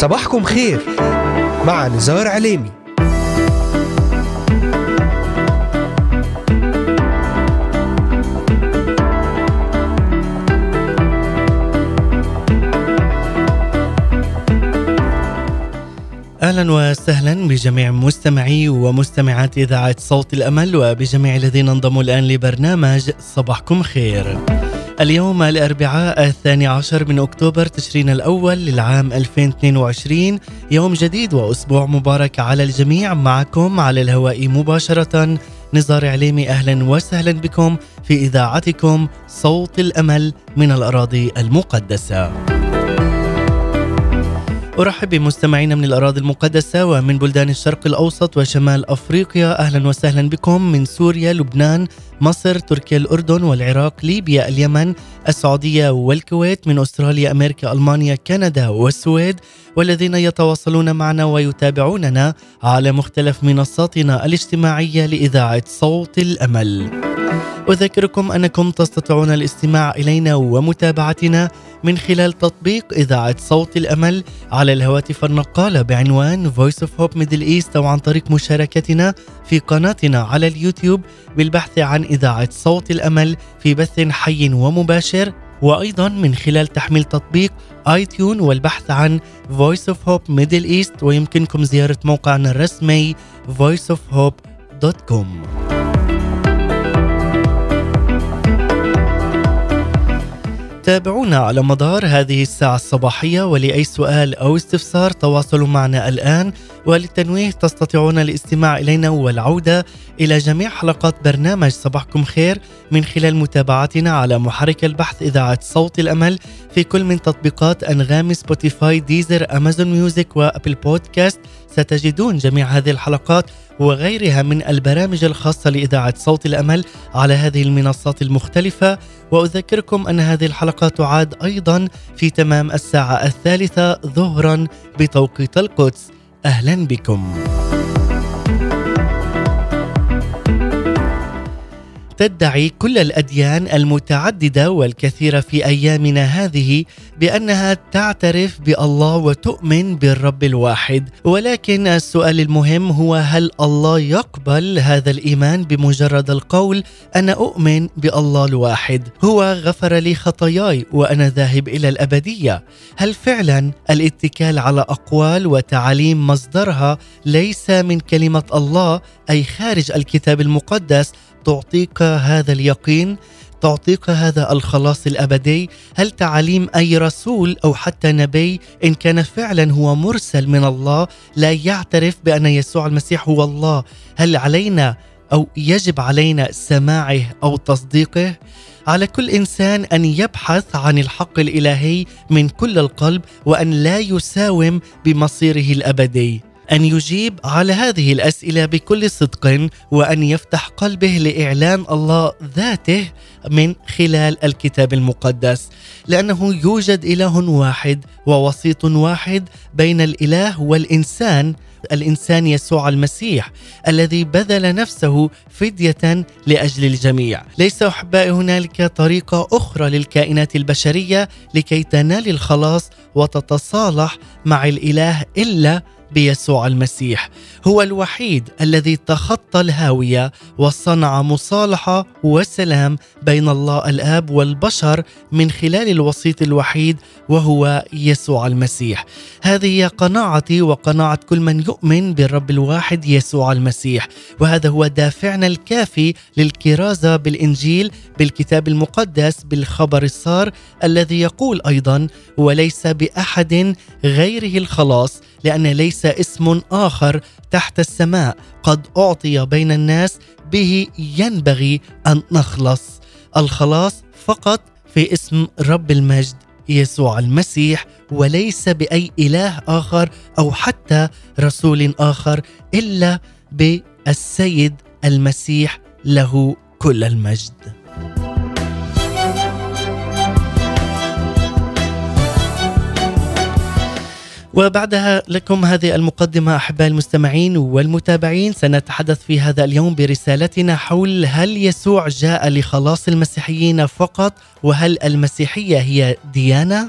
صباحكم خير مع نزار عليمي أهلا وسهلا بجميع مستمعي ومستمعات إذاعة صوت الأمل وبجميع الذين انضموا الآن لبرنامج صباحكم خير. اليوم الأربعاء الثاني عشر من أكتوبر تشرين الأول للعام 2022 يوم جديد وأسبوع مبارك على الجميع. معكم على الهواء مباشرة نزار عليمي. أهلا وسهلا بكم في إذاعتكم صوت الأمل من الأراضي المقدسة. أرحب بمستمعينا من الأراضي المقدسة ومن بلدان الشرق الأوسط وشمال أفريقيا. أهلا وسهلا بكم من سوريا لبنان مصر تركيا الأردن والعراق ليبيا اليمن السعودية والكويت من أستراليا أمريكا ألمانيا كندا والسويد والذين يتواصلون معنا ويتابعوننا على مختلف منصاتنا الاجتماعية لإذاعة صوت الأمل. أذكركم أنكم تستطيعون الاستماع إلينا ومتابعتنا من خلال تطبيق إذاعة صوت الأمل على الهواتف النقالة بعنوان Voice of Hope Middle East أو عن طريق مشاركتنا في قناتنا على اليوتيوب بالبحث عن إذاعة صوت الأمل في بث حي ومباشر وأيضا من خلال تحميل تطبيق آي تيون والبحث عن Voice of Hope Middle East ويمكنكم زيارة موقعنا الرسمي voiceofhope.com تابعونا على مدار هذه الساعة الصباحية ولأي سؤال أو استفسار تواصلوا معنا الآن. وللتنويه تستطيعون الاستماع إلينا والعودة إلى جميع حلقات برنامج صباحكم خير من خلال متابعتنا على محرك البحث إذاعة صوت الأمل في كل من تطبيقات أنغام سبوتيفاي ديزر أمازون ميوزك وأبل بودكاست ستجدون جميع هذه الحلقات وغيرها من البرامج الخاصة لإذاعة صوت الأمل على هذه المنصات المختلفة. وأذكركم أن هذه الحلقة تعاد أيضا في تمام الساعة الثالثة ظهرا بتوقيت القدس. أهلا بكم. تدعي كل الأديان المتعددة والكثيرة في أيامنا هذه بأنها تعترف بالله وتؤمن بالرب الواحد. ولكن السؤال المهم هو هل الله يقبل هذا الإيمان بمجرد القول أنا أؤمن بالله الواحد؟ هو غفر لي خطاياي وأنا ذاهب إلى الأبدية. هل فعلا الاتكال على أقوال وتعاليم مصدرها ليس من كلمة الله أي خارج الكتاب المقدس تعطيك هذا اليقين تعطيك هذا الخلاص الأبدي؟ هل تعاليم أي رسول أو حتى نبي إن كان فعلا هو مرسل من الله لا يعترف بأن يسوع المسيح هو الله؟ هل علينا أو يجب علينا سماعه أو تصديقه؟ على كل إنسان أن يبحث عن الحق الإلهي من كل القلب وأن لا يساوم بمصيره الأبدي. أن يجيب على هذه الأسئلة بكل صدق وأن يفتح قلبه لإعلان الله ذاته من خلال الكتاب المقدس. لأنه يوجد إله واحد ووسيط واحد بين الإله والإنسان الإنسان يسوع المسيح الذي بذل نفسه فدية لأجل الجميع، ليس أحبائي هنالك طريقة أخرى للكائنات البشرية لكي تنال الخلاص وتتصالح مع الإله إلا بيسوع المسيح هو الوحيد الذي تخطى الهاوية وصنع مصالحة وسلام بين الله الآب والبشر من خلال الوسيط الوحيد وهو يسوع المسيح. هذه هي قناعتي وقناعة كل من يؤمن بالرب الواحد يسوع المسيح وهذا هو دافعنا الكافي للكرازة بالإنجيل بالكتاب المقدس بالخبر السار الذي يقول أيضا وليس بأحد غيره الخلاص لأن ليس اسم آخر تحت السماء. قد أعطي بين الناس به ينبغي أن نخلص. الخلاص فقط في اسم رب المجد يسوع المسيح وليس بأي إله آخر أو حتى رسول آخر إلا بالسيد المسيح له كل المجد. وبعدها لكم هذه المقدمة أحباء المستمعين والمتابعين. سنتحدث في هذا اليوم برسالتنا حول هل يسوع جاء لخلاص المسيحيين فقط وهل المسيحية هي ديانة؟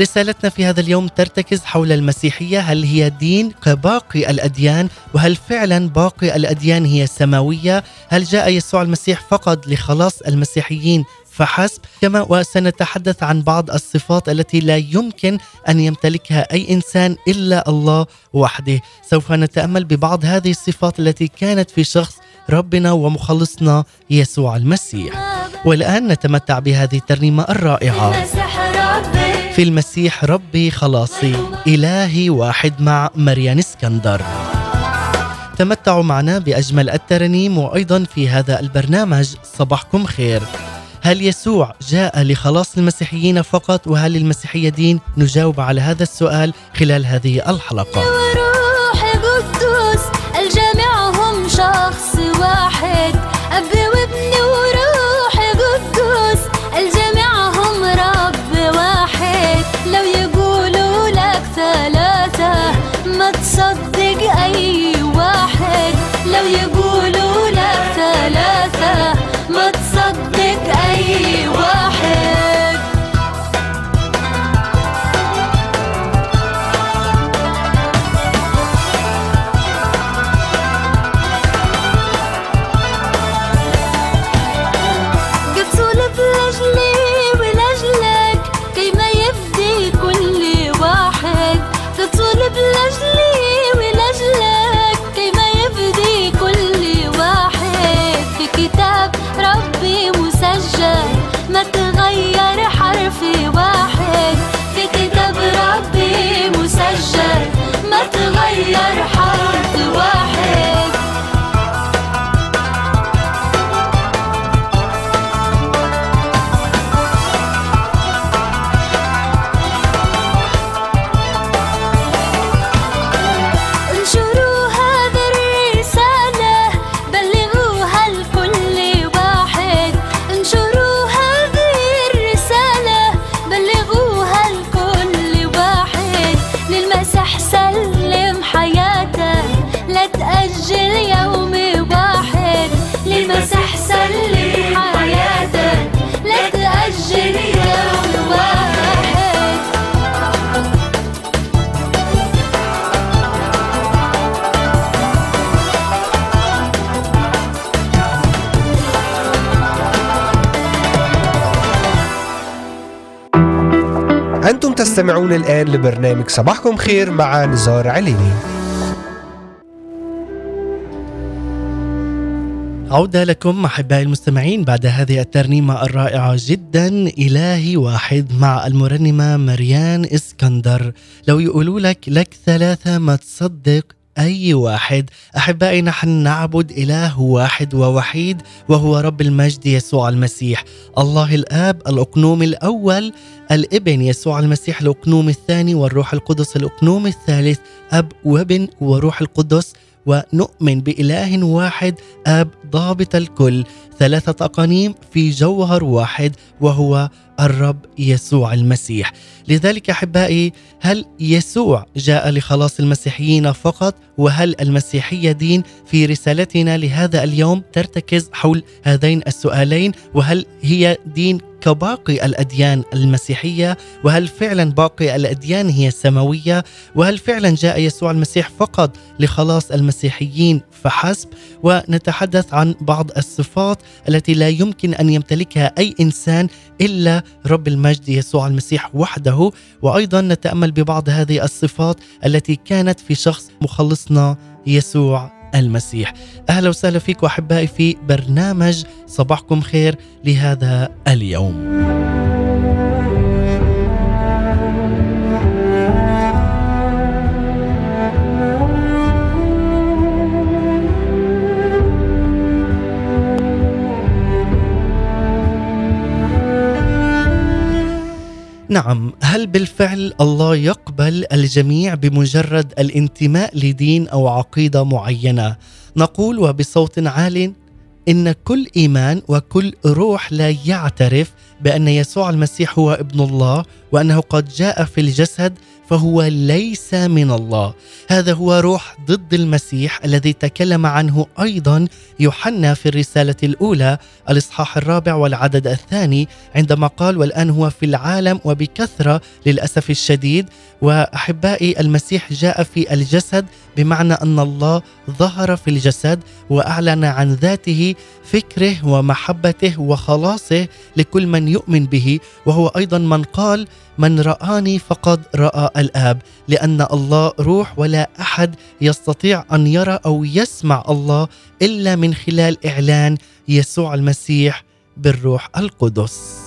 رسالتنا في هذا اليوم ترتكز حول المسيحية هل هي دين كباقي الأديان؟ وهل فعلا باقي الأديان هي سماوية؟ هل جاء يسوع المسيح فقط لخلاص المسيحيين فحسب. كما وسنتحدث عن بعض الصفات التي لا يمكن أن يمتلكها أي إنسان إلا الله وحده. سوف نتأمل ببعض هذه الصفات التي كانت في شخص ربنا ومخلصنا يسوع المسيح. والآن نتمتع بهذه الترنيمة الرائعة. في المسيح ربي خلاصي إلهي واحد مع مريان اسكندر. تمتعوا معنا بأجمل الترانيم وأيضا في هذا البرنامج. صباحكم خير. هل يسوع جاء لخلاص المسيحيين فقط؟ وهل المسيحية دين؟ نجاوب على هذا السؤال خلال هذه الحلقة. وروح القدس الجامع هم شخص واحد. أب وابن وروح القدس الجامع هم رب واحد. لو يقولوا لك ثلاثة ما تصدق أي الآن لبرنامج صباحكم خير مع نزار عليني. عودة لكم أحبائي المستمعين بعد هذه الترنيمة الرائعة جدا إلهي واحد مع المرنمة مريان إسكندر. لو يقولوا لك لك ثلاثة ما تصدق أي واحد. أحبائي نحن نعبد إله واحد ووحيد وهو رب المجد يسوع المسيح. الله الآب الأقنوم الأول الابن يسوع المسيح الأقنوم الثاني والروح القدس الأقنوم الثالث أب وابن وروح القدس. ونؤمن بإله واحد آب ضابط الكل. ثلاثة أقانيم في جوهر واحد وهو الرب يسوع المسيح. لذلك أحبائي هل يسوع جاء لخلاص المسيحيين فقط؟ وهل المسيحية دين في رسالتنا لهذا اليوم ترتكز حول هذين السؤالين؟ وهل هي دين كباقي الأديان المسيحية؟ وهل فعلا باقي الأديان هي السماوية؟ وهل فعلا جاء يسوع المسيح فقط لخلاص المسيحيين؟ فحسب. ونتحدث عن بعض الصفات التي لا يمكن أن يمتلكها أي إنسان إلا رب المجد يسوع المسيح وحده. وأيضا نتأمل ببعض هذه الصفات التي كانت في شخص مخلصنا يسوع. المسيح. أهلا وسهلا فيكم احبائي في برنامج صباحكم خير لهذا اليوم. نعم هل بالفعل الله يقبل الجميع بمجرد الانتماء لدين أو عقيدة معينة؟ نقول وبصوت عال إن كل إيمان وكل روح لا يعترف بأن يسوع المسيح هو ابن الله وأنه قد جاء في الجسد فهو ليس من الله. هذا هو روح ضد المسيح الذي تكلم عنه أيضا يوحنا في الرسالة الأولى الإصحاح الرابع والعدد الثاني عندما قال والآن هو في العالم وبكثرة للأسف الشديد وأحبائي المسيح جاء في الجسد بمعنى أن الله ظهر في الجسد وأعلن عن ذاته فكره ومحبته وخلاصه لكل من يؤمن به. وهو أيضا من قال من رآني فقد رأى الآب لأن الله روح ولا أحد يستطيع أن يرى أو يسمع الله إلا من خلال إعلان يسوع المسيح بالروح القدس.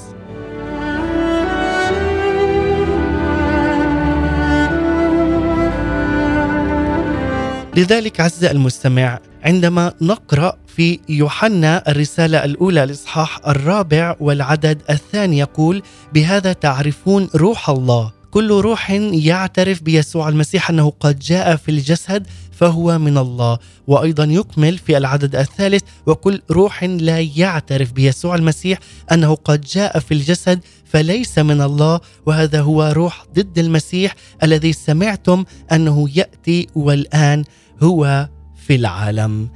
لذلك عز المستمع عندما نقرأ في يوحنا الرسالة الأولى الاصحاح الرابع والعدد الثاني يقول بهذا تعرفون روح الله. كل روح يعترف بيسوع المسيح أنه قد جاء في الجسد فهو من الله. وأيضا يكمل في العدد الثالث وكل روح لا يعترف بيسوع المسيح أنه قد جاء في الجسد فليس من الله. وهذا هو روح ضد المسيح الذي سمعتم أنه يأتي والآن هو في العالم.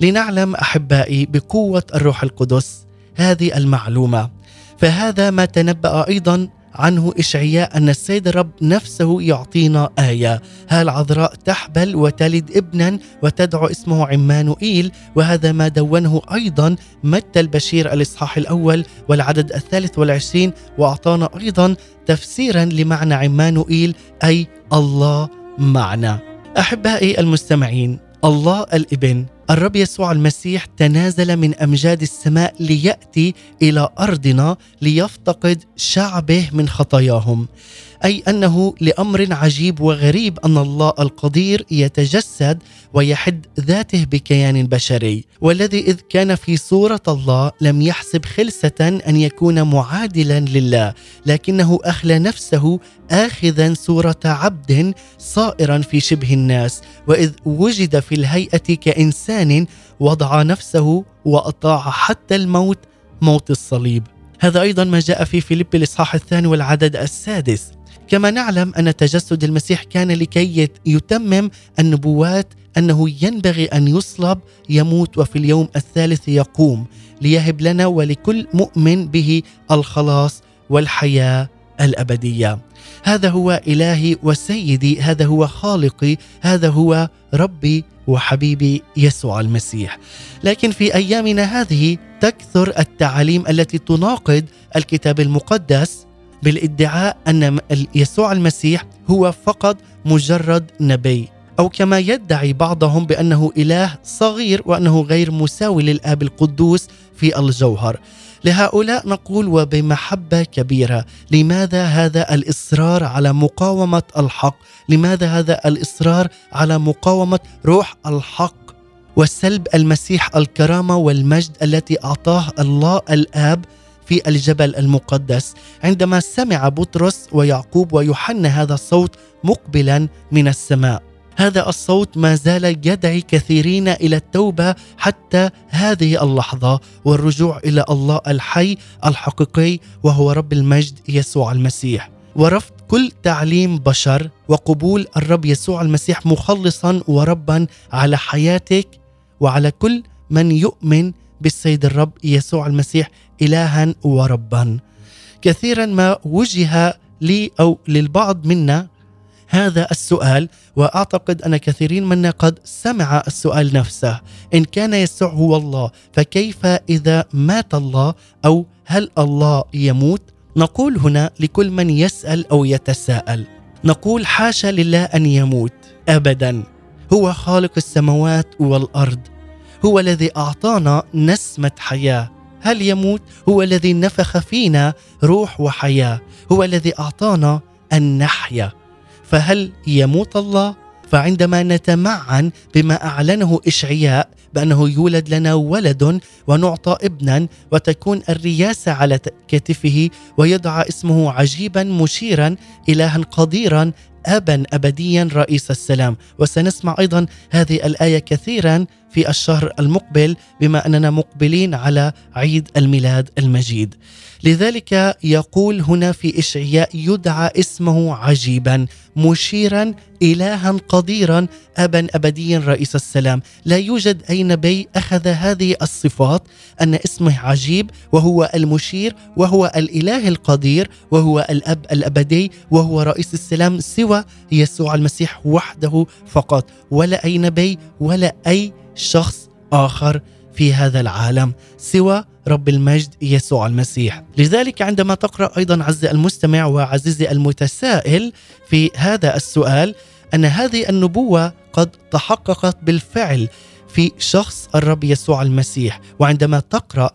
لنعلم أحبائي بقوة الروح القدس هذه المعلومة. فهذا ما تنبأ أيضا عنه إشعياء أن السيد الرب نفسه يعطينا آية. ها العذراء تحبل وتلد ابنا وتدعو اسمه عمانوئيل؟ وهذا ما دونه أيضا متى البشير الإصحاح الأول والعدد الثالث والعشرين وأعطانا أيضا تفسيرا لمعنى عمانوئيل أي الله معنا. أحبائي المستمعين الله الإبن الرب يسوع المسيح تنازل من أمجاد السماء ليأتي إلى أرضنا ليفتقد شعبه من خطاياهم. أي أنه لأمر عجيب وغريب أن الله القدير يتجسد ويحد ذاته بكيان بشري والذي إذ كان في صورة الله لم يحسب خلسة أن يكون معادلا لله لكنه أخلى نفسه اخذا صورة عبد صائرا في شبه الناس وإذ وجد في الهيئة كإنسان وضع نفسه وأطاع حتى الموت موت الصليب. هذا أيضا ما جاء في فيليب الإصحاح الثاني والعدد السادس. كما نعلم أن تجسد المسيح كان لكي يتمم النبوات أنه ينبغي أن يصلب يموت وفي اليوم الثالث يقوم ليهب لنا ولكل مؤمن به الخلاص والحياة الأبدية. هذا هو إلهي وسيدي هذا هو خالقي هذا هو ربي وحبيبي يسوع المسيح. لكن في أيامنا هذه تكثر التعاليم التي تناقض الكتاب المقدس بالادعاء أن يسوع المسيح هو فقط مجرد نبي أو كما يدعي بعضهم بأنه إله صغير وأنه غير مساوي للآب القدوس في الجوهر. لهؤلاء نقول وبمحبة كبيرة لماذا هذا الإصرار على مقاومة الحق؟ لماذا هذا الإصرار على مقاومة روح الحق وسلب المسيح الكرامة والمجد التي أعطاه الله الآب في الجبل المقدس عندما سمع بطرس ويعقوب ويوحنا هذا الصوت مقبلا من السماء. هذا الصوت ما زال يدعي كثيرين إلى التوبة حتى هذه اللحظة والرجوع إلى الله الحي الحقيقي وهو رب المجد يسوع المسيح. ورفض كل تعليم بشر وقبول الرب يسوع المسيح مخلصا وربا على حياتك وعلى كل من يؤمن بالسيد الرب يسوع المسيح إلها وربا. كثيرا ما وجه لي أو للبعض منا هذا السؤال وأعتقد أن كثيرين منا قد سمع السؤال نفسه. إن كان يسوع هو الله فكيف إذا مات الله؟ أو هل الله يموت؟ نقول هنا لكل من يسأل أو يتساءل. نقول حاشا لله أن يموت ابدا. هو خالق السماوات والأرض. هو الذي أعطانا نسمة حياة. هل يموت؟ هو الذي نفخ فينا روح وحياة. هو الذي أعطانا ان نحيا فهل يموت الله؟ فعندما نتمعن بما أعلنه إشعياء بأنه يولد لنا ولد ونعطى ابنا وتكون الرياسة على كتفه ويدعى اسمه عجيبا مشيرا الها قديرا ابا ابديا رئيس السلام. وسنسمع أيضا هذه الآية كثيرا في الشهر المقبل بما أننا مقبلين على عيد الميلاد المجيد. لذلك يقول هنا في إشعياء يدعى اسمه عجيبا مشيرا الها قديرا ابا ابديا رئيس السلام، لا يوجد أي نبي أخذ هذه الصفات أن اسمه عجيب وهو المشير وهو الإله القدير وهو الأب الأبدي وهو رئيس السلام سوى يسوع المسيح وحده فقط ولا أي نبي ولا أي شخص آخر في هذا العالم سوى رب المجد يسوع المسيح. لذلك عندما تقرأ أيضا عزي المستمع وعزيزي المتسائل في هذا السؤال أن هذه النبوة قد تحققت بالفعل في شخص الرب يسوع المسيح. وعندما تقرأ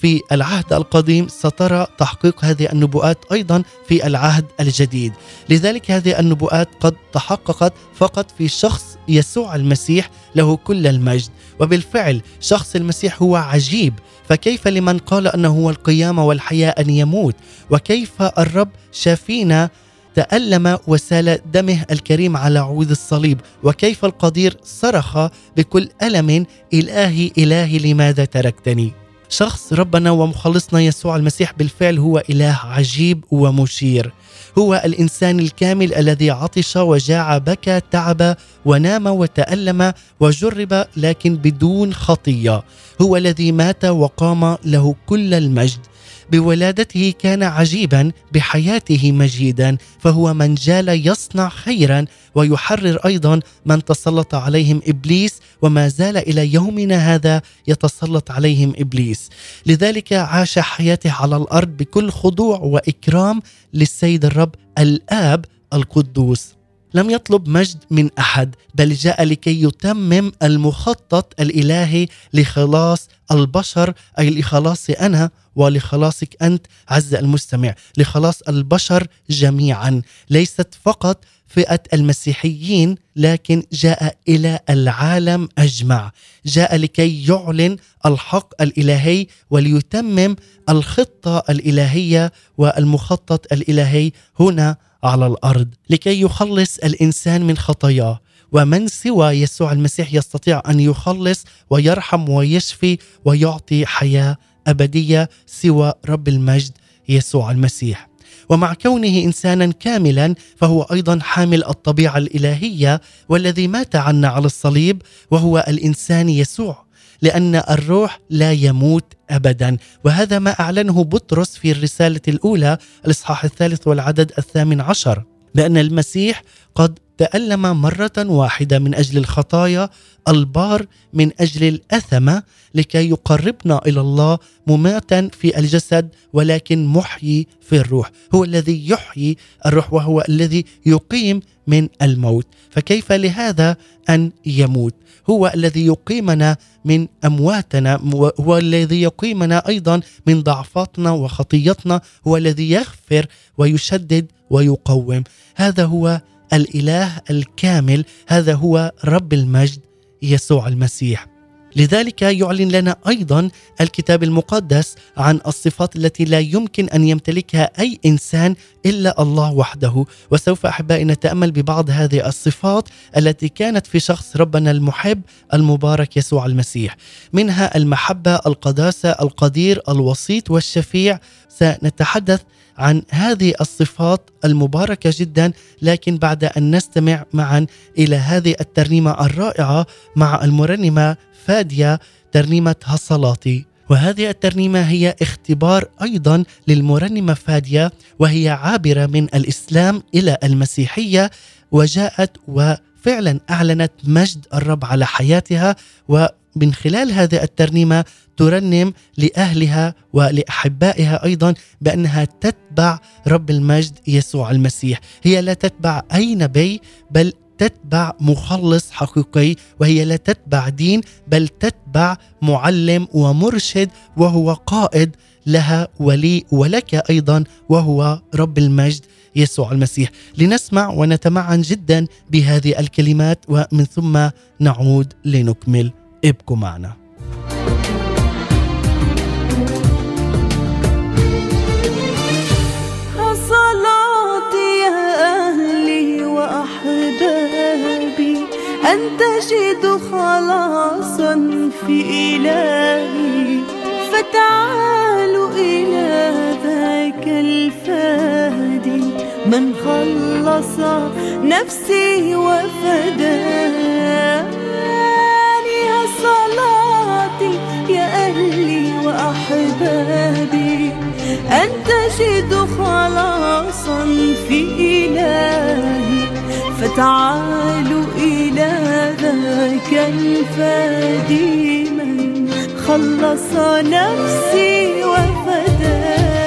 في العهد القديم سترى تحقيق هذه النبوءات أيضا في العهد الجديد. لذلك هذه النبوءات قد تحققت فقط في شخص يسوع المسيح له كل المجد. وبالفعل شخص المسيح هو عجيب. فكيف لمن قال أنه هو القيامة والحياة أن يموت؟ وكيف الرب شافينا تألم وسال دمه الكريم على عود الصليب؟ وكيف القدير صرخ بكل ألم إلهي إلهي لماذا تركتني؟ شخص ربنا ومخلصنا يسوع المسيح بالفعل هو إله عجيب ومشير. هو الإنسان الكامل الذي عطش وجاع بكى تعب ونام وتألم وجرب لكن بدون خطية. هو الذي مات وقام له كل المجد. بولادته كان عجيبا بحياته مجيدا فهو من جال يصنع خيرا ويحرر أيضا من تسلط عليهم إبليس وما زال إلى يومنا هذا يتسلط عليهم إبليس. لذلك عاش حياته على الأرض بكل خضوع وإكرام للسيد الرب الآب القدوس. لم يطلب مجد من أحد بل جاء لكي يتمم المخطط الإلهي لخلاص البشر أي لخلاصي أنا ولخلاصك أنت عز المستمع لخلاص البشر جميعا. ليست فقط فئة المسيحيين لكن جاء إلى العالم أجمع. جاء لكي يعلن الحق الإلهي وليتمم الخطة الإلهية والمخطط الإلهي هنا على الأرض لكي يخلص الإنسان من خطاياه. ومن سوى يسوع المسيح يستطيع أن يخلص ويرحم ويشفي ويعطي حياة أبدية سوى رب المجد يسوع المسيح. ومع كونه إنسانا كاملا فهو أيضا حامل الطبيعة الإلهية والذي مات عنا على الصليب وهو الإنسان يسوع. لأن الروح لا يموت ابدا. وهذا ما أعلنه بطرس في الرسالة الأولى الإصحاح الثالث والعدد الثامن عشر بأن المسيح قد تألم مرة واحدة من أجل الخطايا البار من أجل الأثمة لكي يقربنا إلى الله مماتا في الجسد ولكن محيي في الروح. هو الذي يحيي الروح وهو الذي يقيم من الموت. فكيف لهذا أن يموت؟ هو الذي يقيمنا من أمواتنا هو الذي يقيمنا أيضا من ضعفاتنا وخطيتنا هو الذي يغفر ويشدد ويقوم. هذا هو الإله الكامل هذا هو رب المجد يسوع المسيح. لذلك يعلن لنا أيضا الكتاب المقدس عن الصفات التي لا يمكن أن يمتلكها أي إنسان إلا الله وحده. وسوف أحبائي نتأمل ببعض هذه الصفات التي كانت في شخص ربنا المحب المبارك يسوع المسيح. منها المحبة القداسة القدير الوسيط والشفيع. سنتحدث عن هذه الصفات المباركة جدا لكن بعد أن نستمع معا إلى هذه الترنيمة الرائعة مع المرنمة فادية ترنيمة هالصلاتي وهذه الترنيمة هي اختبار أيضا للمرنمة فادية وهي عابرة من الإسلام إلى المسيحية وجاءت وفعلا أعلنت مجد الرب على حياتها. ومن خلال هذه الترنيمة ترنم لأهلها ولأحبائها أيضا بأنها تتبع رب المجد يسوع المسيح، هي لا تتبع أي نبي بل تتبع مخلص حقيقي وهي لا تتبع دين بل تتبع معلم ومرشد وهو قائد لها ولي ولك أيضا وهو رب المجد يسوع المسيح. لنسمع ونتمعن جدا بهذه الكلمات ومن ثم نعود لنكمل. ابقوا معنا. تجد خلاصا في إلهي فتعالوا إلى ذاك الفادي من خلص نفسي وفداني صلاتي يا أهلي وأحبابي. أن تجد خلاصا في إلهي. فتعالوا إلى ذاك الفادي من خلص نفسي وفداني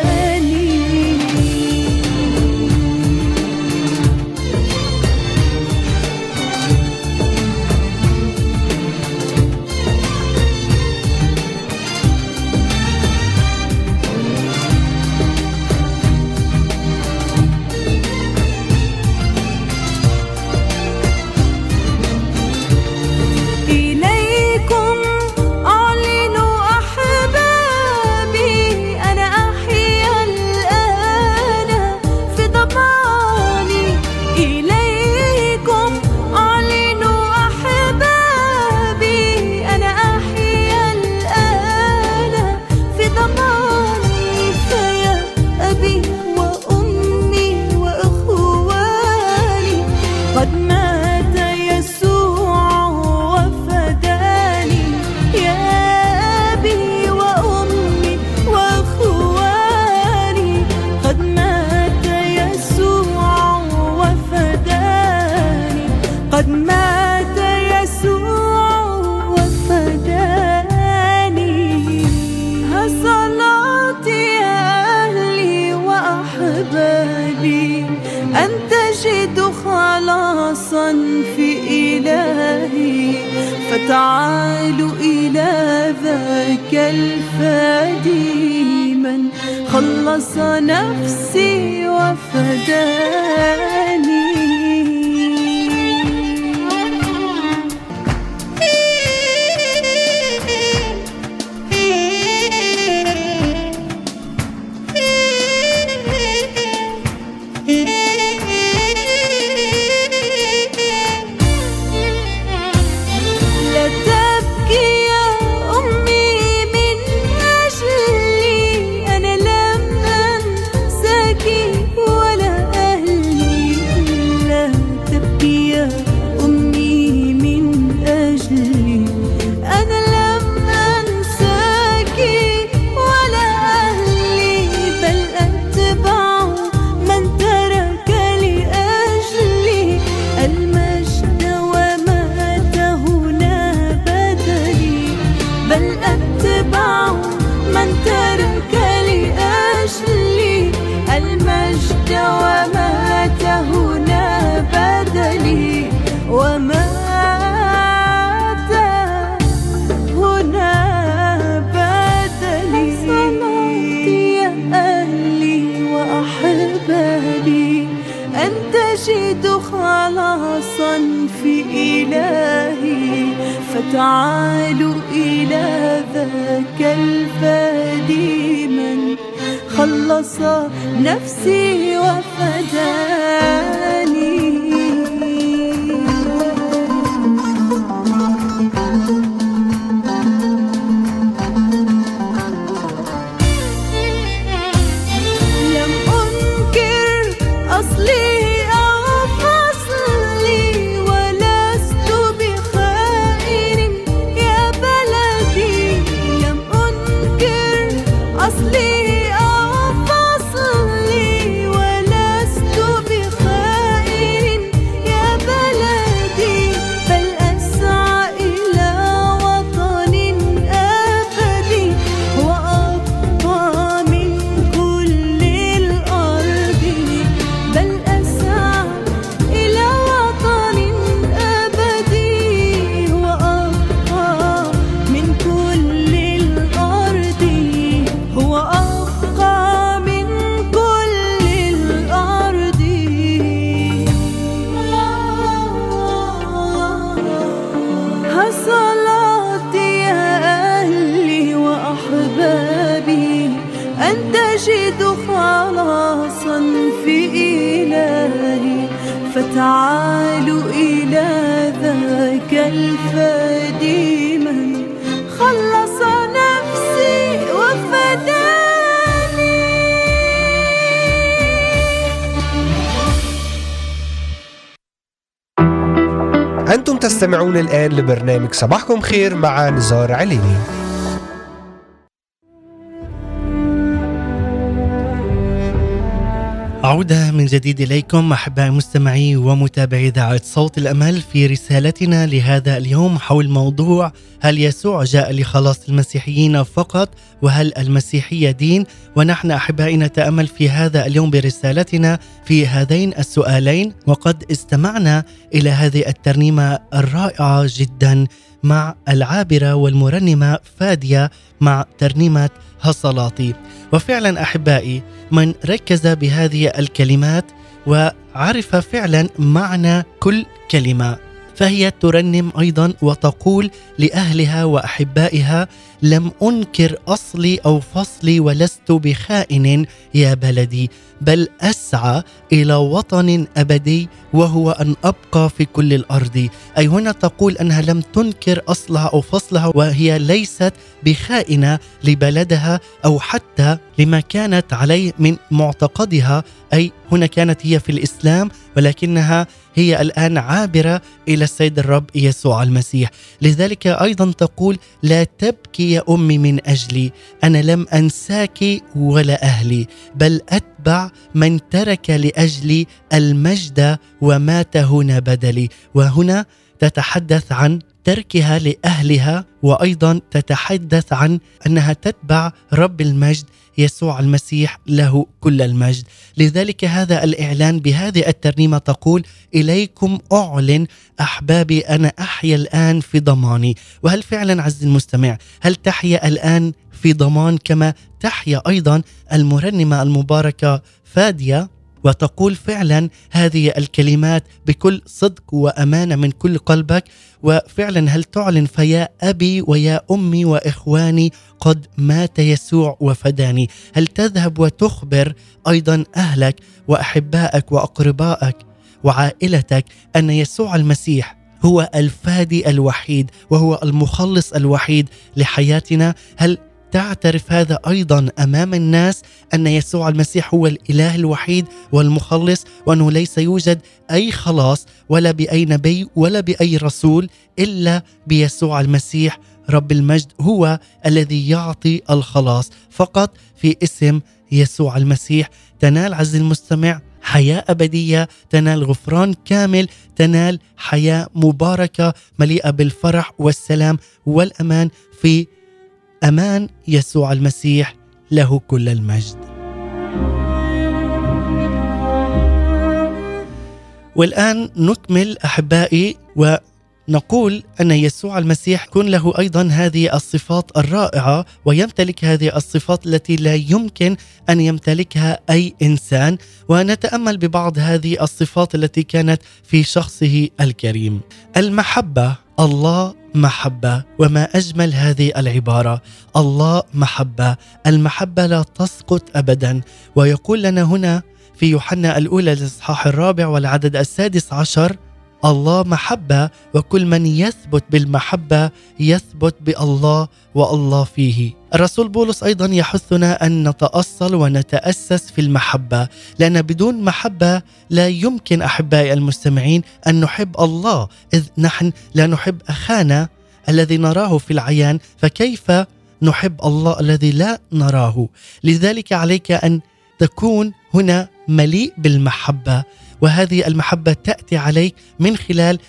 تعالوا إلى ذاك الفادي من خلص نفسي وفي تستمعون الآن لبرنامج صباحكم خير مع نزار عليني. عودة من جديد إليكم أحبائي مستمعي ومتابعي إذاعة صوت الأمل في رسالتنا لهذا اليوم حول موضوع هل يسوع جاء لخلاص المسيحيين فقط وهل المسيحية دين؟ ونحن أحبائي نتأمل في هذا اليوم برسالتنا في هذين السؤالين وقد استمعنا إلى هذه الترنيمة الرائعة جدا مع العابرة والمرنمة فادية مع ترنيمة هصلاتي وفعلا أحبائي من ركز بهذه الكلمات وعرف فعلا معنى كل كلمة. فهي ترنم أيضا وتقول لأهلها وأحبائها لم أنكر أصلي أو فصلي ولست بخائن يا بلدي بل أسعى إلى وطن أبدي وهو أن أبقى في كل الأرض. أي هنا تقول أنها لم تنكر أصلها أو فصلها وهي ليست بخائنة لبلدها أو حتى لما كانت عليه من معتقدها. أي هنا كانت هي في الإسلام ولكنها هي الآن عابرة إلى السيد الرب يسوع المسيح. لذلك أيضا تقول لا تبكي يا أمي من أجلي أنا لم أنساك ولا أهلي بل أتبع من ترك لأجلي المجد ومات هنا بدلي. وهنا تتحدث عن تركها لأهلها وأيضا تتحدث عن أنها تتبع رب المجد يسوع المسيح له كل المجد. لذلك هذا الإعلان بهذه الترنيمة تقول إليكم أعلن أحبابي أنا أحيا الآن في ضماني. وهل فعلا عز المستمع هل تحيا الآن في ضمان كما تحيا أيضا المرنمة المباركة فادية؟ وتقول فعلا هذه الكلمات بكل صدق وأمانة من كل قلبك. وفعلا هل تعلن فيا أبي ويا أمي وإخواني قد مات يسوع وفداني؟ هل تذهب وتخبر أيضا أهلك وأحبائك وأقربائك وعائلتك أن يسوع المسيح هو الفادي الوحيد وهو المخلص الوحيد لحياتنا؟ هل تعترف هذا أيضا أمام الناس أن يسوع المسيح هو الإله الوحيد والمخلص وأنه ليس يوجد أي خلاص ولا بأي نبي ولا بأي رسول إلا بيسوع المسيح. رب المجد هو الذي يعطي الخلاص فقط في اسم يسوع المسيح. تنال عز المستمع حياة أبدية تنال غفران كامل تنال حياة مباركة مليئة بالفرح والسلام والأمان في أمان يسوع المسيح له كل المجد. والآن نكمل أحبائي ونقول أن يسوع المسيح يكون له أيضا هذه الصفات الرائعة ويمتلك هذه الصفات التي لا يمكن أن يمتلكها أي إنسان ونتأمل ببعض هذه الصفات التي كانت في شخصه الكريم. المحبة الله محبة وما أجمل هذه العبارة. الله محبة. المحبة لا تسقط ابدا. ويقول لنا هنا في يوحنا الأولى الإصحاح الرابع والعدد السادس عشر الله محبة وكل من يثبت بالمحبة يثبت بالله والله فيه. الرسول بولس أيضا يحثنا أن نتأصل ونتأسس في المحبة، لأن بدون محبة لا يمكن احبائي المستمعين أن نحب الله، إذ نحن لا نحب أخانا الذي نراه في العيان، فكيف نحب الله الذي لا نراه؟ لذلك عليك أن تكون هنا مليء بالمحبة وهذه المحبة تأتي عليك من خلال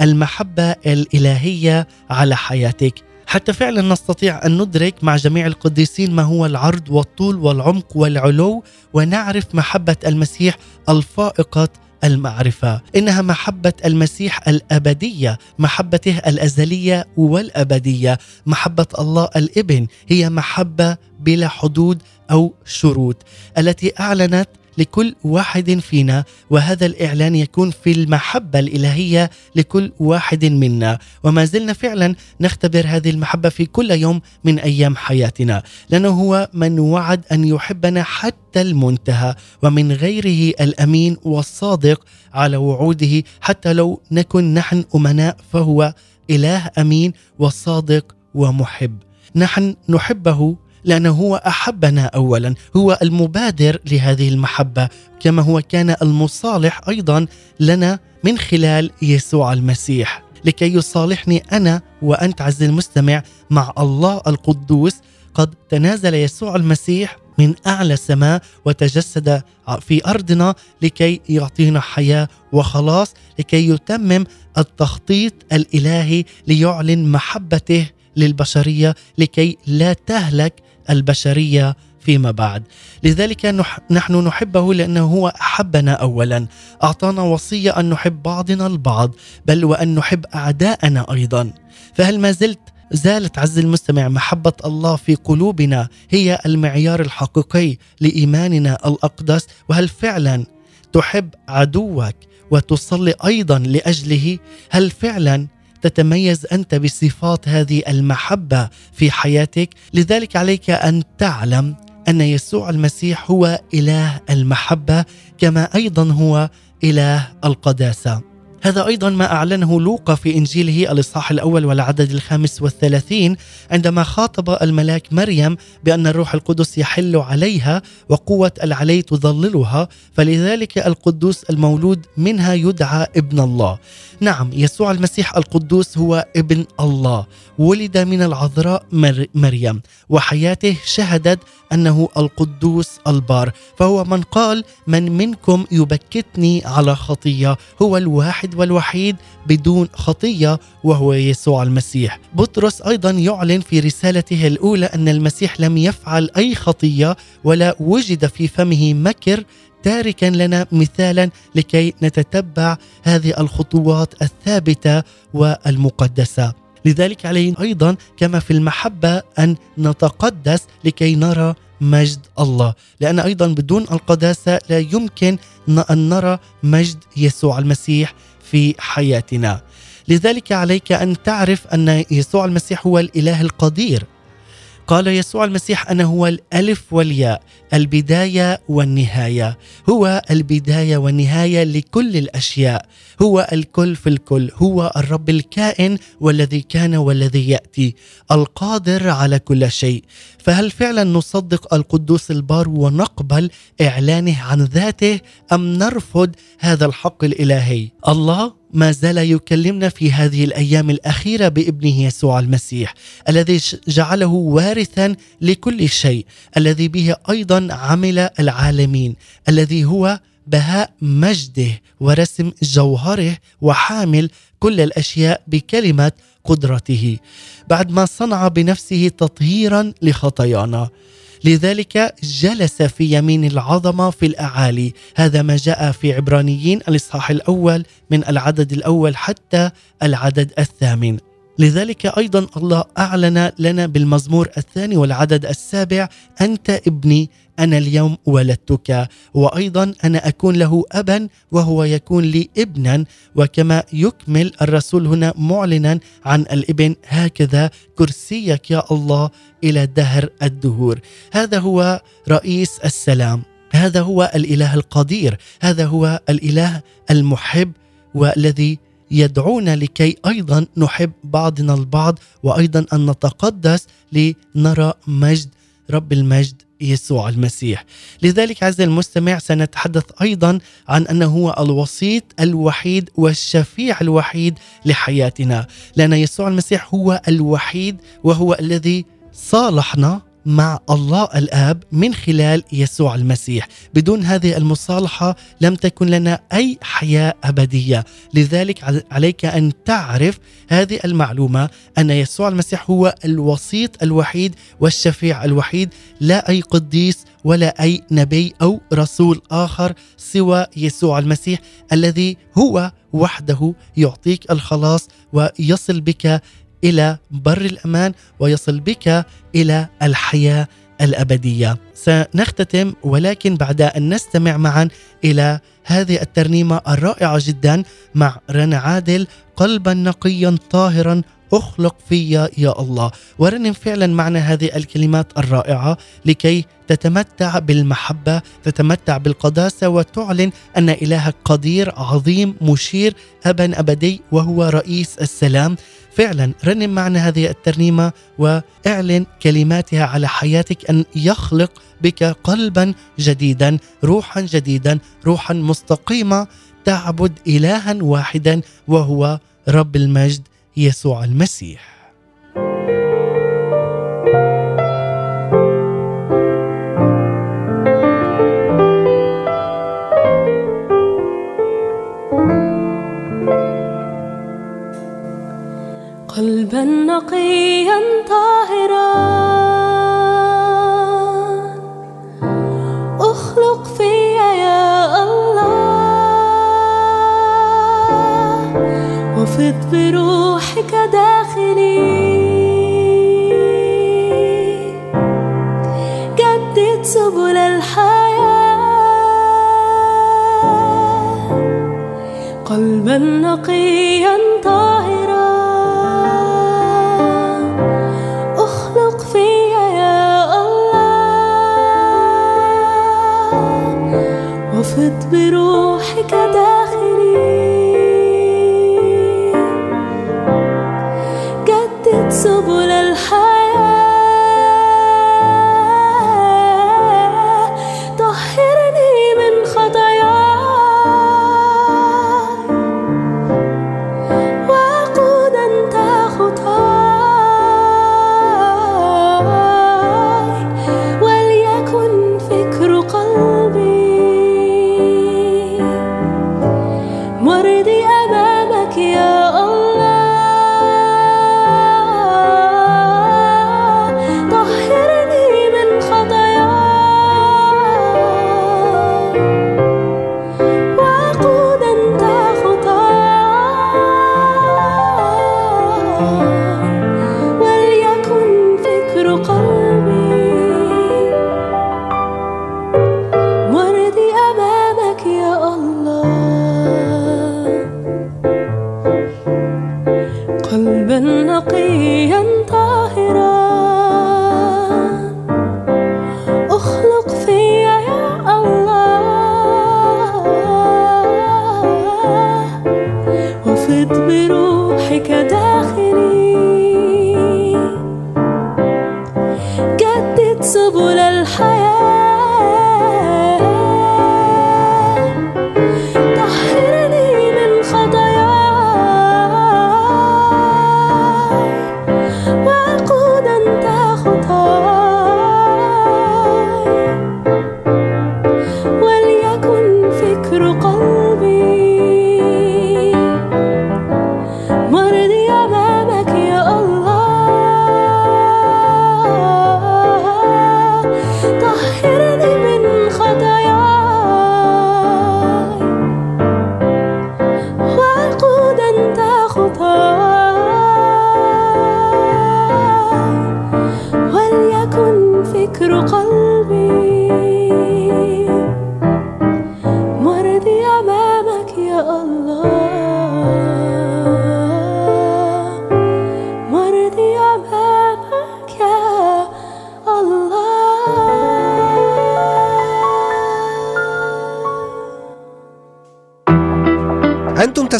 المحبة الإلهية على حياتك حتى فعلا نستطيع أن ندرك مع جميع القديسين ما هو العرض والطول والعمق والعلو ونعرف محبة المسيح الفائقة المعرفة. إنها محبة المسيح الأبدية محبته الأزلية والأبدية. محبة الله الإبن هي محبة بلا حدود أو شروط التي أعلنت لكل واحد فينا وهذا الإعلان يكون في المحبة الإلهية لكل واحد منا. وما زلنا فعلا نختبر هذه المحبة في كل يوم من أيام حياتنا. لأنه هو من وعد أن يحبنا حتى المنتهى ومن غيره الأمين والصادق على وعوده. حتى لو نكن نحن أمناء فهو إله أمين وصادق ومحب. نحن نحبه لأنه هو أحبنا اولا. هو المبادر لهذه المحبة كما هو كان المصالح أيضا لنا من خلال يسوع المسيح. لكي يصالحني أنا وأنت عز المستمع مع الله القدوس قد تنازل يسوع المسيح من أعلى السماء وتجسد في أرضنا لكي يعطينا حياة وخلاص لكي يتمم التخطيط الإلهي ليعلن محبته للبشرية لكي لا تهلك البشرية فيما بعد. لذلك نح نحن نحبه لأنه هو أحبنا اولا. أعطانا وصية أن نحب بعضنا البعض بل وأن نحب أعداءنا أيضا. فهل ما زلت زالت عز المستمع محبة الله في قلوبنا هي المعيار الحقيقي لإيماننا الأقدس؟ وهل فعلا تحب عدوك وتصلي أيضا لأجله؟ هل فعلا تتميز أنت بصفات هذه المحبة في حياتك. لذلك عليك أن تعلم أن يسوع المسيح هو إله المحبة كما أيضا هو إله القداسة. هذا أيضا ما أعلنه لوقا في إنجيله الإصحاح الأول والعدد الخامس والثلاثين عندما خاطب الملاك مريم بأن الروح القدس يحل عليها وقوة العلي تظللها فلذلك القدوس المولود منها يدعى ابن الله. نعم يسوع المسيح القدوس هو ابن الله. ولد من العذراء مر مريم وحياته شهدت أنه القدوس البار. فهو من قال من منكم يبكتني على خطية؟ هو الواحد والوحيد بدون خطية وهو يسوع المسيح. بطرس أيضا يعلن في رسالته الأولى أن المسيح لم يفعل أي خطية ولا وجد في فمه مكر تاركا لنا مثالا لكي نتتبع هذه الخطوات الثابتة والمقدسة. لذلك علينا أيضا كما في المحبة أن نتقدس لكي نرى مجد الله. لأن أيضا بدون القداسة لا يمكن أن نرى مجد يسوع المسيح في حياتنا. لذلك عليك أن تعرف أن يسوع المسيح هو الإله القدير. قال يسوع المسيح أنا هو الألف والياء البداية والنهاية. هو البداية والنهاية لكل الأشياء. هو الكل في الكل. هو الرب الكائن والذي كان والذي يأتي. القادر على كل شيء. فهل فعلا نصدق القدوس البار ونقبل إعلانه عن ذاته أم نرفض هذا الحق الإلهي؟ الله ما زال يكلمنا في هذه الأيام الأخيرة بابنه يسوع المسيح الذي جعله وارثا لكل شيء الذي به أيضا عمل العالمين الذي هو بهاء مجده ورسم جوهره وحامل كل الأشياء بكلمة قدرته. بعد ما صنع بنفسه تطهيرا لخطايانا. لذلك جلس في يمين العظمة في الأعالي. هذا ما جاء في عبرانيين الإصحاح الأول من العدد الأول حتى العدد الثامن. لذلك أيضا الله أعلن لنا بالمزمور الثاني والعدد السابع أنت ابني أنا اليوم ولدتك وأيضا أنا أكون له ابا وهو يكون لي ابنا وكما يكمل الرسول هنا معلنا عن الإبن هكذا كرسيك يا الله إلى دهر الدهور. هذا هو رئيس السلام هذا هو الإله القدير هذا هو الإله المحب والذي يدعونا لكي أيضا نحب بعضنا البعض وأيضا أن نتقدس لنرى مجد رب المجد. يسوع المسيح. لذلك عز المستمع سنتحدث أيضا عن أنه هو الوسيط الوحيد والشفيع الوحيد لحياتنا. لأن يسوع المسيح هو الوحيد وهو الذي صالحنا مع الله الآب من خلال يسوع المسيح. بدون هذه المصالحة لم تكن لنا أي حياة أبدية. لذلك عليك أن تعرف هذه المعلومة أن يسوع المسيح هو الوسيط الوحيد والشفيع الوحيد. لا أي قديس ولا أي نبي أو رسول آخر سوى يسوع المسيح الذي هو وحده يعطيك الخلاص ويصل بك إلى بر الأمان ويصل بك إلى الحياة الأبدية. سنختتم ولكن بعد أن نستمع معا إلى هذه الترنيمة الرائعة جدا مع رنا عادل قلبا نقيا طاهرا أخلق في يا الله ورنم فعلا معنا هذه الكلمات الرائعة لكي تتمتع بالمحبة تتمتع بالقداسة وتعلن أن إلهك قدير عظيم مشير ابا أبدي وهو رئيس السلام فعلا رنم معنا هذه الترنيمة وإعلن كلماتها على حياتك أن يخلق بك قلبا جديدا روحا جديدا روحا مستقيمة تعبد الها واحدا وهو رب المجد يسوع المسيح. قلبا نقيا طاهرا. أخلق فيا يا الله. وفض بروحك داخلي. جدد سبل الحياة. قلبا نقيا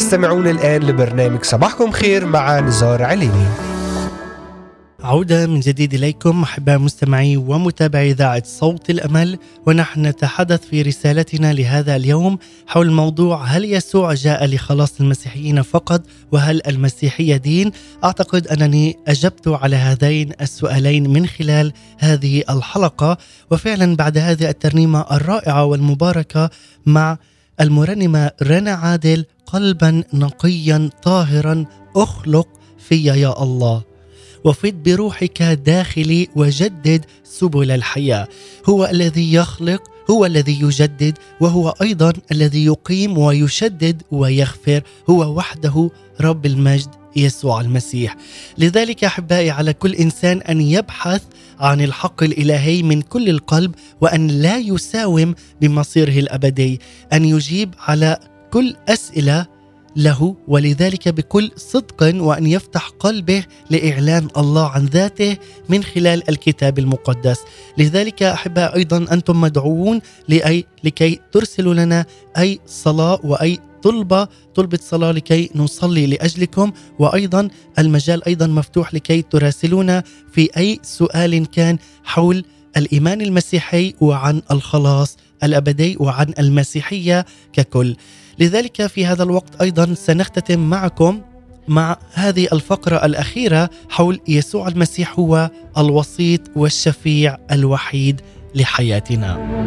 تستمعون الآن لبرنامج صباحكم خير مع نزار عليني عودة من جديد إليكم أحباء مستمعي ومتابعي إذاعة صوت الأمل ونحن نتحدث في رسالتنا لهذا اليوم حول موضوع هل يسوع جاء لخلاص المسيحيين فقط وهل المسيحية دين؟ أعتقد أنني أجبت على هذين السؤالين من خلال هذه الحلقة وفعلا بعد هذه الترنيمة الرائعة والمباركة مع المرنمة رنا عادل قلبا نقيا طاهرا أخلق في يا الله. وفد بروحك داخلي وجدد سبل الحياة. هو الذي يخلق هو الذي يجدد وهو أيضا الذي يقيم ويشدد ويغفر. هو وحده رب المجد يسوع المسيح. لذلك أحبائي على كل إنسان أن يبحث عن الحق الإلهي من كل القلب وأن لا يساوم بمصيره الأبدي أن يجيب على كل أسئلة له ولذلك بكل صدق وأن يفتح قلبه لإعلان الله عن ذاته من خلال الكتاب المقدس. لذلك أحباء أيضا أنتم مدعوون لاي لكي ترسلوا لنا أي صلاة وأي طلبة طلبة صلاة لكي نصلي لأجلكم وأيضا المجال أيضا مفتوح لكي تراسلونا في أي سؤال كان حول الإيمان المسيحي وعن الخلاص الأبدي وعن المسيحية ككل لذلك في هذا الوقت أيضا سنختتم معكم مع هذه الفقرة الأخيرة حول يسوع المسيح هو الوسيط والشفيع الوحيد لحياتنا.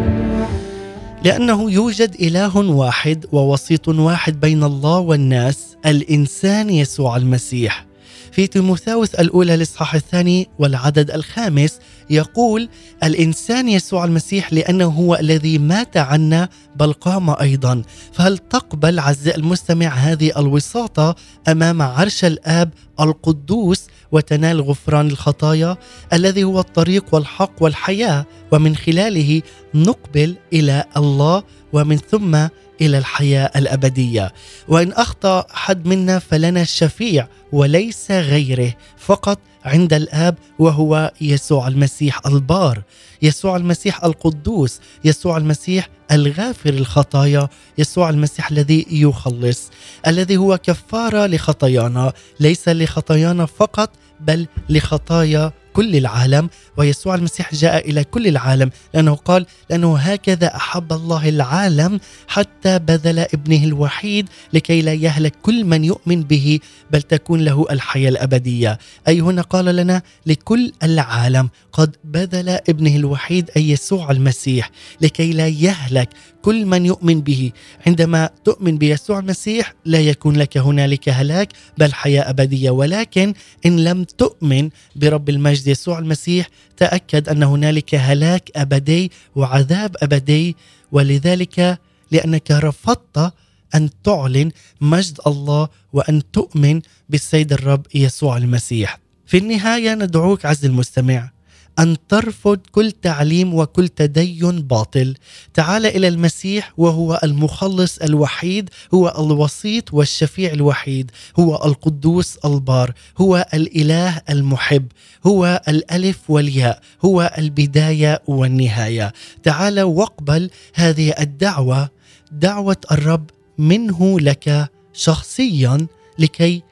لأنه يوجد إله واحد ووسيط واحد بين الله والناس الإنسان يسوع المسيح. في تيموثاوس الأولى الإصحاح الثاني والعدد الخامس يقول الإنسان يسوع المسيح لأنه هو الذي مات عنا بل قام أيضا فهل تقبل عزيزي المستمع هذه الوساطة أمام عرش الآب القدوس وتنال غفران الخطايا الذي هو الطريق والحق والحياة. ومن خلاله نقبل إلى الله ومن ثم إلى الحياة الأبدية. وإن أخطأ أحد منا فلنا الشفيع وليس غيره. فقط عند الآب وهو يسوع المسيح البار. يسوع المسيح القدوس يسوع المسيح الغافر الخطايا يسوع المسيح الذي يخلص الذي هو كفارة لخطايانا ليس لخطايانا فقط بل لخطايا كل العالم ويسوع المسيح جاء إلى كل العالم لأنه قال لأنه هكذا أحب الله العالم حتى بذل ابنه الوحيد لكي لا يهلك كل من يؤمن به بل تكون له الحياة الأبدية. أي هنا قال لنا لكل العالم قد بذل ابنه الوحيد أي يسوع المسيح لكي لا يهلك كل من يؤمن به. عندما تؤمن بيسوع المسيح لا يكون لك هنالك هلاك بل حياة أبدية. ولكن إن لم تؤمن برب المجد يسوع المسيح تأكد أن هنالك هلاك أبدي وعذاب أبدي. ولذلك لأنك رفضت أن تعلن مجد الله وأن تؤمن بالسيد الرب يسوع المسيح. في النهاية ندعوك عز المستمع أن ترفض كل تعليم وكل تدين باطل. تعال إلى المسيح وهو المخلص الوحيد هو الوسيط والشفيع الوحيد هو القدوس البار هو الإله المحب هو الألف والياء هو البداية والنهاية. تعال واقبل هذه الدعوة دعوة الرب منه لك شخصيا لكي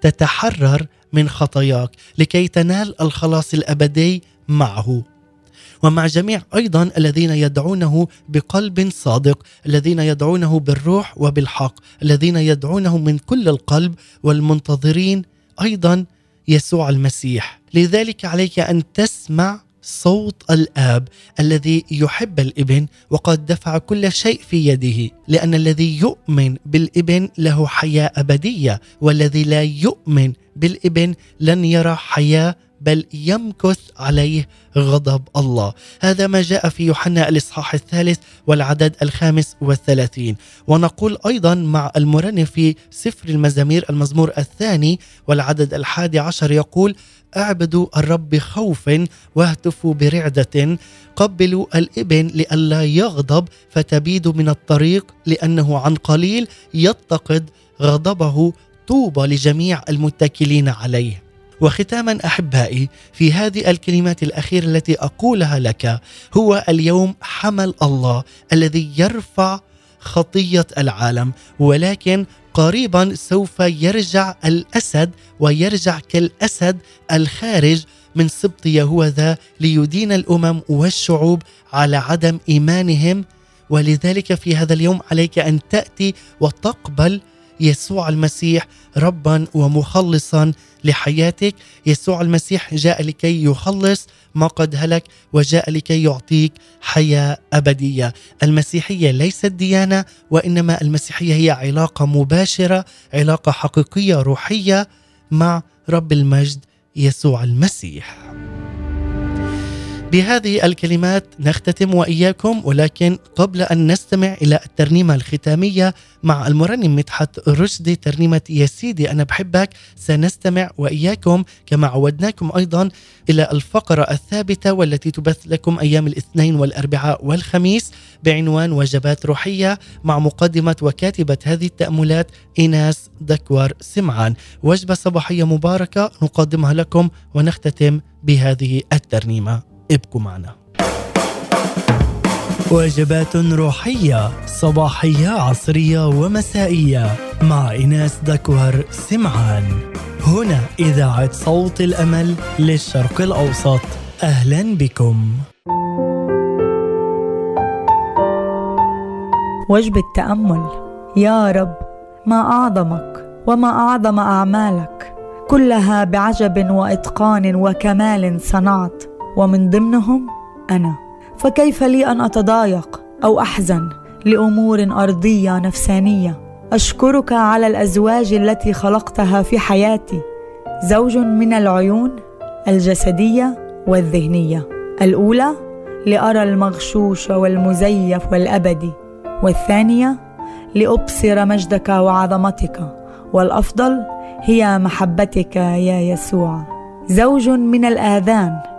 تتحرر من خطاياك لكي تنال الخلاص الأبدي معه. ومع جميع أيضا الذين يدعونه بقلب صادق الذين يدعونه بالروح وبالحق الذين يدعونه من كل القلب والمنتظرين أيضا يسوع المسيح. لذلك عليك أن تسمع صوت الآب الذي يحب الإبن وقد دفع كل شيء في يده لأن الذي يؤمن بالإبن له حياة أبدية والذي لا يؤمن بالإبن لن يرى حياة بل يمكث عليه غضب الله. هذا ما جاء في يوحنا الإصحاح الثالث والعدد الخامس والثلاثين. ونقول أيضا مع المرنم في سفر المزامير المزمور الثاني والعدد الحادي عشر يقول أعبدوا الرب بخوف واهتفوا برعدة. قبلوا الإبن لئلا يغضب فتبيدوا من الطريق لأنه عن قليل يتقد غضبه. طوبى لجميع المتكلين عليه. وختاما أحبائي في هذه الكلمات الأخيرة التي أقولها لك هو اليوم حمل الله الذي يرفع خطية العالم ولكن قريبا سوف يرجع الأسد ويرجع كالأسد الخارج من سبط يهوذا ليدين الأمم والشعوب على عدم إيمانهم. ولذلك في هذا اليوم عليك أن تأتي وتقبل يسوع المسيح ربا ومخلصا لحياتك. يسوع المسيح جاء لكي يخلص ما قد هلك وجاء لكي يعطيك حياة أبدية. المسيحية ليست ديانة وإنما المسيحية هي علاقة مباشرة علاقة حقيقية روحية مع رب المجد يسوع المسيح. بهذه الكلمات نختتم وإياكم ولكن قبل أن نستمع إلى الترنيمة الختامية مع المرنم مدحت رشدي ترنيمة يا سيدي أنا بحبك سنستمع وإياكم كما عودناكم أيضا إلى الفقرة الثابتة والتي تبث لكم أيام الاثنين والأربعاء والخميس بعنوان وجبات روحية مع مقدمة وكاتبة هذه التأملات إيناس دكور سمعان. وجبة صباحية مباركة نقدمها لكم ونختتم بهذه الترنيمة. ابقوا معنا. وجبات روحية صباحية عصرية ومسائية مع إناس دكوهر سمعان. هنا إذاعة صوت الأمل للشرق الأوسط. أهلا بكم. وجبة تأمل يا رب ما أعظمك وما أعظم أعمالك كلها بعجب وإتقان وكمال صنعت. ومن ضمنهم أنا. فكيف لي أن أتضايق أو أحزن لأمور أرضية نفسانية؟ أشكرك على الأزواج التي خلقتها في حياتي. زوج من العيون الجسدية والذهنية. الأولى لأرى المغشوش والمزيف والأبدي. والثانية لأبصر مجدك وعظمتك. والأفضل هي محبتك يا يسوع. زوج من الآذان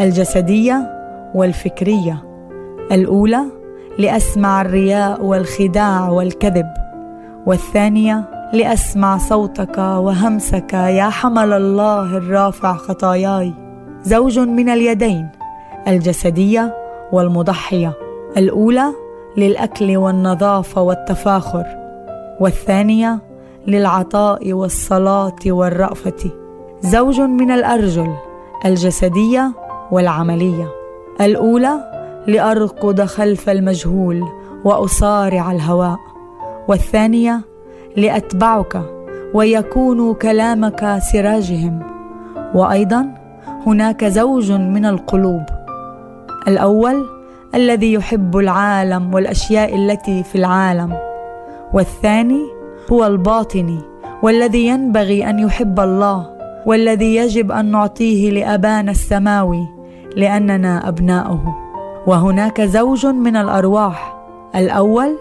الجسدية والفكرية الأولى لأسمع الرياء والخداع والكذب والثانية لأسمع صوتك وهمسك يا حمل الله الرافع خطاياي. زوج من اليدين الجسدية والمضحية الأولى للأكل والنظافه والتفاخر والثانية للعطاء والصلاة والرأفة. زوج من الأرجل الجسدية والعملية. الأولى لأرقد خلف المجهول وأصارع الهواء والثانية لأتبعك ويكون كلامك سراجهم. وأيضا هناك زوج من القلوب. الأول الذي يحب العالم والأشياء التي في العالم والثاني هو الباطني والذي ينبغي أن يحب الله والذي يجب أن نعطيه لأبانا السماوي. لأننا أبناؤه. وهناك زوج من الأرواح. الأول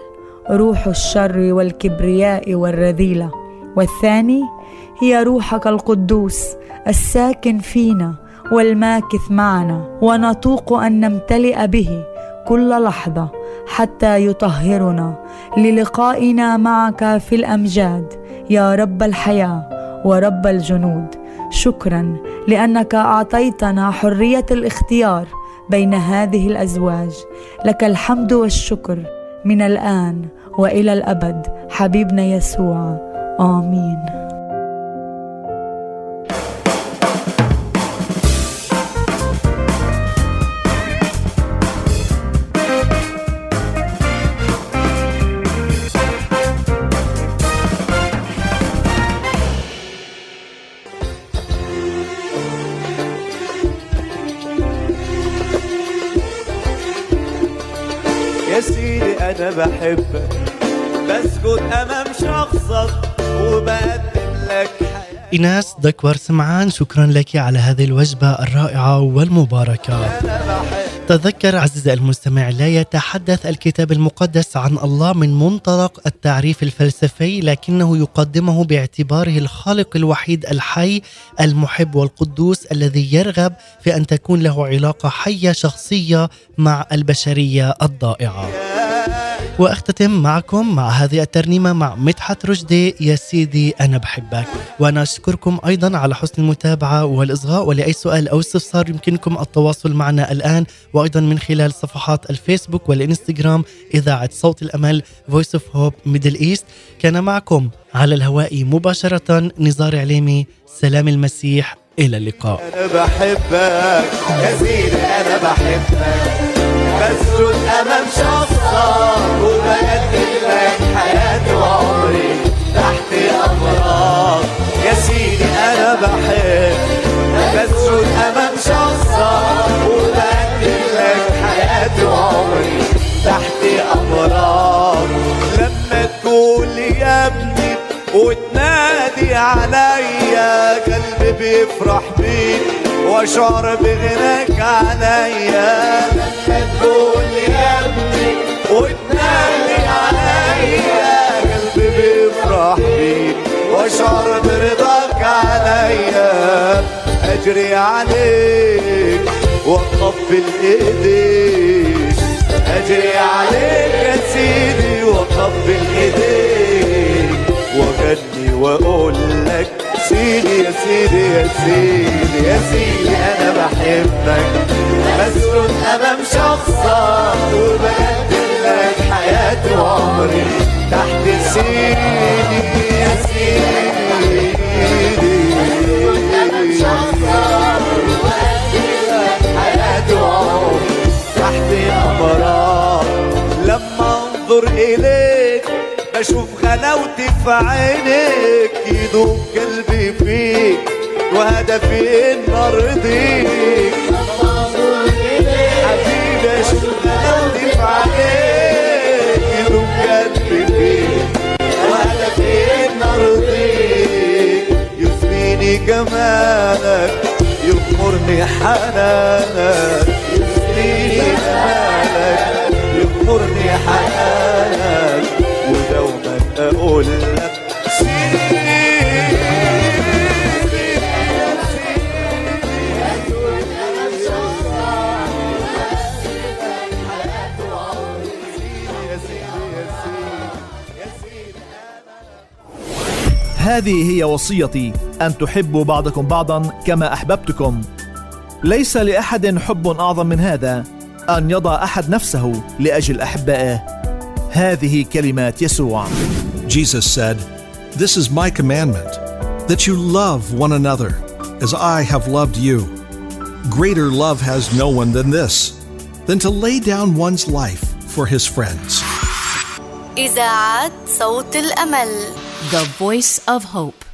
روح الشر والكبرياء والرذيلة. والثاني هي روحك القدوس الساكن فينا والماكث معنا. ونطوق أن نمتلئ به كل لحظة حتى يطهرنا. للقائنا معك في الأمجاد يا رب الحياة ورب الجنود. شكرا لأنك أعطيتنا حرية الاختيار بين هذه الأزواج. لك الحمد والشكر من الآن وإلى الأبد حبيبنا يسوع. آمين. بحبك بسجد أمام شخصك وبقدم لك حياتي إيناس دكور سمعان شكرا لك على هذه الوجبة الرائعة والمباركة. تذكر عزيزي المستمع لا يتحدث الكتاب المقدس عن الله من منطلق التعريف الفلسفي لكنه يقدمه باعتباره الخالق الوحيد الحي المحب والقدوس الذي يرغب في أن تكون له علاقة حية شخصية مع البشرية الضائعة. وأختتم معكم مع هذه الترنيمة مع مدحت رشدي. يا سيدي أنا بحبك. وأنا أشكركم أيضا على حسن المتابعة والإصغاء. ولأي سؤال أو استفسار يمكنكم التواصل معنا الآن وأيضا من خلال صفحات الفيسبوك والإنستغرام إذاعة صوت الأمل Voice of Hope Middle East كان معكم على الهواء مباشرة نزار عليمي. سلام المسيح. إلى اللقاء. أنا بحبك. يا سيدي أنا بحبك. بسجد أمام شخصك وبقدم لك حياتي وعمري تحت أمرك. يا سيدي أنا بحبك بسجد أمام شخصك وبقدم لك حياتي وعمري تحت أمرك. لما تقول يا ابني وتنادي عليا قلبي بيفرح بيك. واشعر بغناك عليا تقول يا ابني وتنادي عليا قلبي بيفرح بيك واشعر برضاك عليا أجري عليك واقبل ايديك أجري عليك يا سيدي واقبل ايديك واغني وأقول لك سيدي يا سيدي يا سيدي يا سيدي أنا بحبك. بسجد أمام شخصك. وبقدم بشوف غلاوتي في عينك يدوب قلبي فيك وهدفي إن أرضيك. حبيبي أشوف غلاوتي في عينك يدوب قلبي فيك وهدفي إن أرضيك. يثنيني جمالك يغمرني حنانك. يثنيني جمالك يغمرني حنانك. ودوما هذه هي وصيتي أن تحبوا بعضكم بعضا كما أحببتكم. ليس لأحد حب أعظم من هذا أن يضع أحد نفسه لأجل أحبائه. هذه كلمات يسوع. Jesus said, This is my commandment, that you love one another as I have loved you. Greater love has no one than this, than to lay down one's life for his friends. إذاعة صوت الأمل The Voice of Hope